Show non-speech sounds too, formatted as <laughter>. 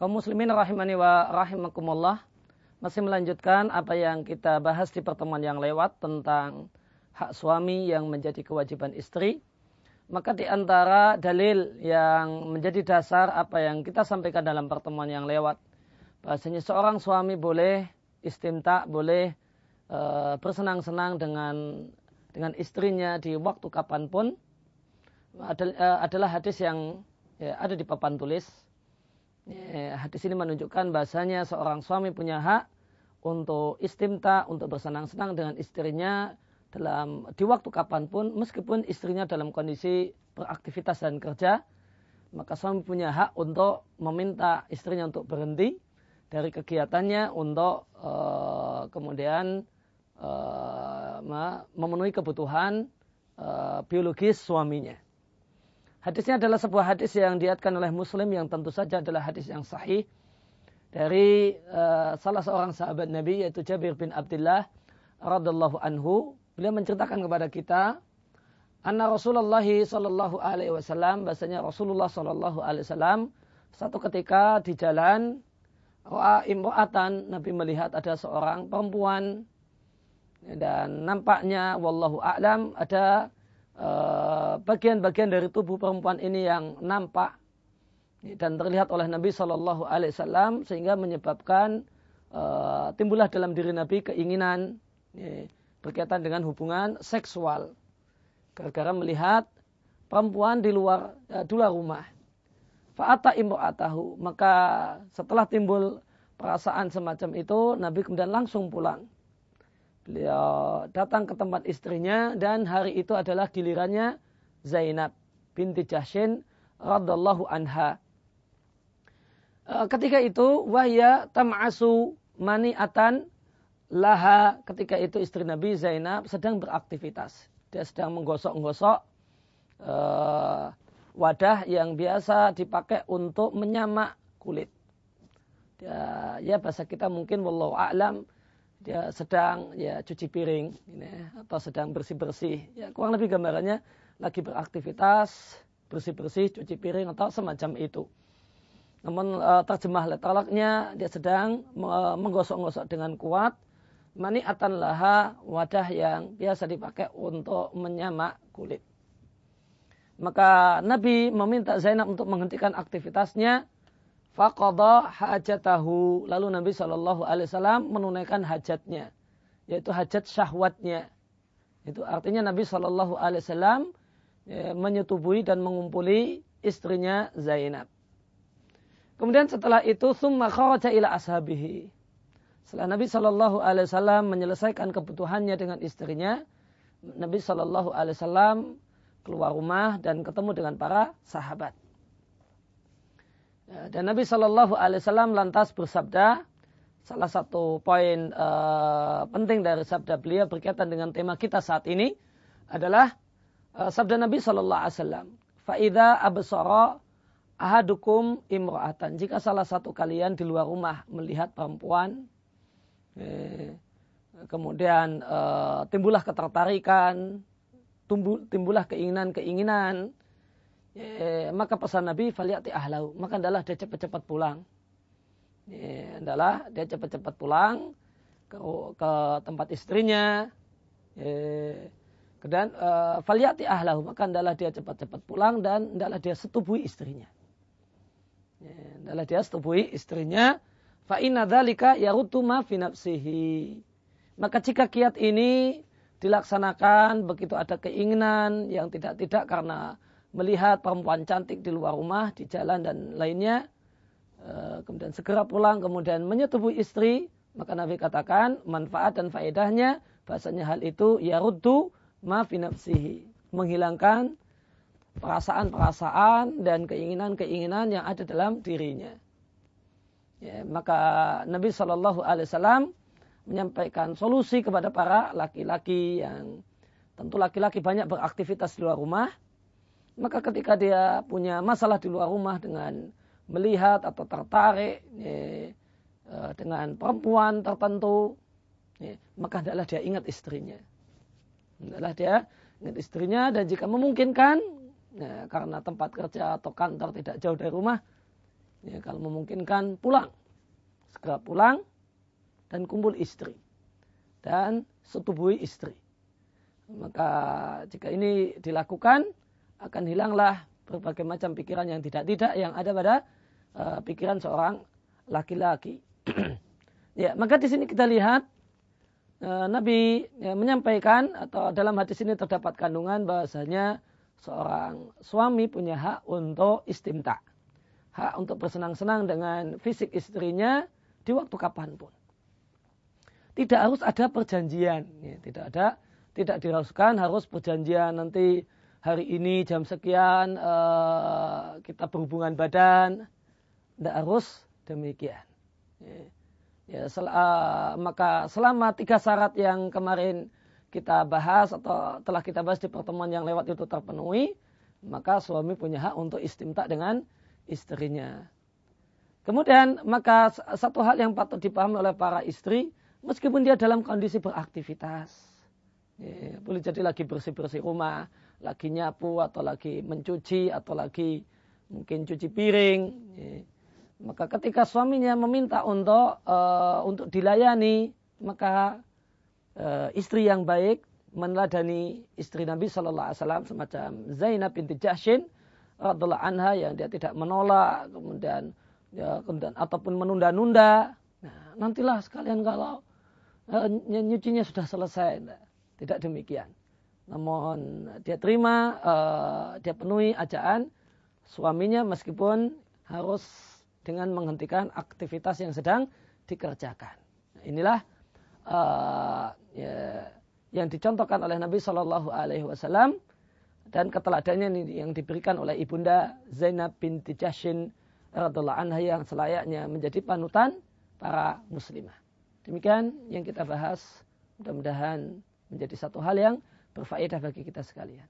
kaum muslimin rahimani wa rahimakumullah masih melanjutkan apa yang kita bahas di pertemuan yang lewat tentang hak suami yang menjadi kewajiban istri. Maka di antara dalil yang menjadi dasar apa yang kita sampaikan dalam pertemuan yang lewat. Bahasanya seorang suami boleh istimta, boleh e, bersenang-senang dengan dengan istrinya di waktu kapan pun. Adalah hadis yang ya, ada di papan tulis Ya, hadis ini menunjukkan bahasanya seorang suami punya hak untuk istimta, untuk bersenang-senang dengan istrinya dalam di waktu kapan pun, meskipun istrinya dalam kondisi beraktivitas dan kerja, maka suami punya hak untuk meminta istrinya untuk berhenti dari kegiatannya untuk uh, kemudian uh, memenuhi kebutuhan uh, biologis suaminya. Hadisnya adalah sebuah hadis yang diatkan oleh Muslim yang tentu saja adalah hadis yang sahih dari uh, salah seorang sahabat Nabi yaitu Jabir bin Abdullah radhiallahu anhu. Beliau menceritakan kepada kita anna Rasulullah sallallahu alaihi wasallam bahasanya Rasulullah sallallahu alaihi wasallam satu ketika di jalan Ra'a imra'atan Nabi melihat ada seorang perempuan dan nampaknya wallahu a'lam ada Eh, bagian-bagian dari tubuh perempuan ini yang nampak dan terlihat oleh Nabi Shallallahu Alaihi Wasallam sehingga menyebabkan uh, timbullah dalam diri Nabi keinginan ya, berkaitan dengan hubungan seksual gara-gara melihat perempuan di luar uh, di luar rumah. Fa'ata imro'atahu. Maka setelah timbul perasaan semacam itu, Nabi kemudian langsung pulang. Beliau datang ke tempat istrinya dan hari itu adalah gilirannya Zainab binti Jahshin radallahu anha. E, ketika itu wahya tam'asu mani'atan laha ketika itu istri Nabi Zainab sedang beraktivitas. Dia sedang menggosok-gosok uh, wadah yang biasa dipakai untuk menyamak kulit. Ya, ya bahasa kita mungkin wallahu a'lam dia sedang ya cuci piring ini, atau sedang bersih-bersih. Ya, kurang lebih gambarannya lagi beraktivitas, bersih-bersih, cuci piring atau semacam itu. Namun e, terjemah letalaknya dia sedang menggosok-gosok dengan kuat mani atan laha wadah yang biasa dipakai untuk menyamak kulit. Maka Nabi meminta Zainab untuk menghentikan aktivitasnya Faqadha hajatahu. Lalu Nabi Shallallahu Alaihi Wasallam menunaikan hajatnya, yaitu hajat syahwatnya. Itu artinya Nabi Shallallahu Alaihi Wasallam ya, menyetubuhi dan mengumpuli istrinya Zainab. Kemudian setelah itu summa kharaja ila ashabihi. Setelah Nabi Shallallahu Alaihi Wasallam menyelesaikan kebutuhannya dengan istrinya, Nabi Shallallahu Alaihi Wasallam keluar rumah dan ketemu dengan para sahabat. Ya, dan Nabi Shallallahu Alaihi Wasallam lantas bersabda, salah satu poin uh, penting dari sabda beliau berkaitan dengan tema kita saat ini adalah sabda Nabi Shallallahu Alaihi Wasallam, faida absara ahadukum imro'atan. Jika salah satu kalian di luar rumah melihat perempuan, eh, kemudian uh, timbullah ketertarikan, timbullah keinginan-keinginan, maka pesan Nabi faliati ahlau maka adalah dia cepat-cepat pulang adalah dia cepat-cepat pulang ke, tempat istrinya ya, dan uh, faliati ahlau maka adalah dia cepat-cepat pulang dan adalah dia setubuhi istrinya. Ya, adalah dia setubuhi istrinya. Fa inna dzalika yarutu ma maka jika kiat ini dilaksanakan begitu ada keinginan yang tidak-tidak karena melihat perempuan cantik di luar rumah, di jalan dan lainnya, eh, kemudian segera pulang, kemudian menyetubuhi istri, maka Nabi katakan manfaat dan faedahnya, bahasanya hal itu ya ruddu ma nafsihi, menghilangkan perasaan-perasaan dan keinginan-keinginan yang ada dalam dirinya. Ya, maka Nabi Shallallahu Alaihi Wasallam menyampaikan solusi kepada para laki-laki yang tentu laki-laki banyak beraktivitas di luar rumah, maka ketika dia punya masalah di luar rumah dengan melihat atau tertarik ya, eh, dengan perempuan tertentu, ya, maka adalah dia ingat istrinya. Adalah dia ingat istrinya dan jika memungkinkan, ya, karena tempat kerja atau kantor tidak jauh dari rumah, Ya, kalau memungkinkan pulang. Segera pulang dan kumpul istri. Dan setubuhi istri. Maka jika ini dilakukan akan hilanglah berbagai macam pikiran yang tidak-tidak yang ada pada uh, pikiran seorang laki-laki. <clears throat> ya, maka di sini kita lihat Nabi ya, menyampaikan atau dalam hadis ini terdapat kandungan bahasanya seorang suami punya hak untuk istimta. Hak untuk bersenang-senang dengan fisik istrinya di waktu kapan pun. Tidak harus ada perjanjian. Ya, tidak ada, tidak diraskan harus perjanjian nanti hari ini jam sekian uh, kita berhubungan badan. Tidak harus demikian. Ya, ya sel, uh, maka selama tiga syarat yang kemarin kita bahas atau telah kita bahas di pertemuan yang lewat itu terpenuhi, maka suami punya hak untuk istimta dengan istrinya. Kemudian maka satu hal yang patut dipahami oleh para istri, meskipun dia dalam kondisi beraktivitas, ya, boleh jadi lagi bersih-bersih rumah, lagi nyapu atau lagi mencuci atau lagi mungkin cuci piring, ya, maka ketika suaminya meminta untuk uh, untuk dilayani, maka uh, istri yang baik meneladani istri Nabi Shallallahu Alaihi Wasallam semacam Zainab binti Jahshin radhiallahu anha yang dia tidak menolak kemudian ya, kemudian ataupun menunda-nunda. Nah, nantilah sekalian kalau uh, nyucinya sudah selesai. Nah, tidak demikian. Namun dia terima, uh, dia penuhi ajaan suaminya meskipun harus dengan menghentikan aktivitas yang sedang dikerjakan. Inilah uh, ya, yang dicontohkan oleh Nabi Shallallahu Alaihi Wasallam dan keteladannya yang diberikan oleh ibunda Zainab binti Jashin radhiallahu anha yang selayaknya menjadi panutan para muslimah. Demikian yang kita bahas. Mudah-mudahan menjadi satu hal yang berfaedah bagi kita sekalian.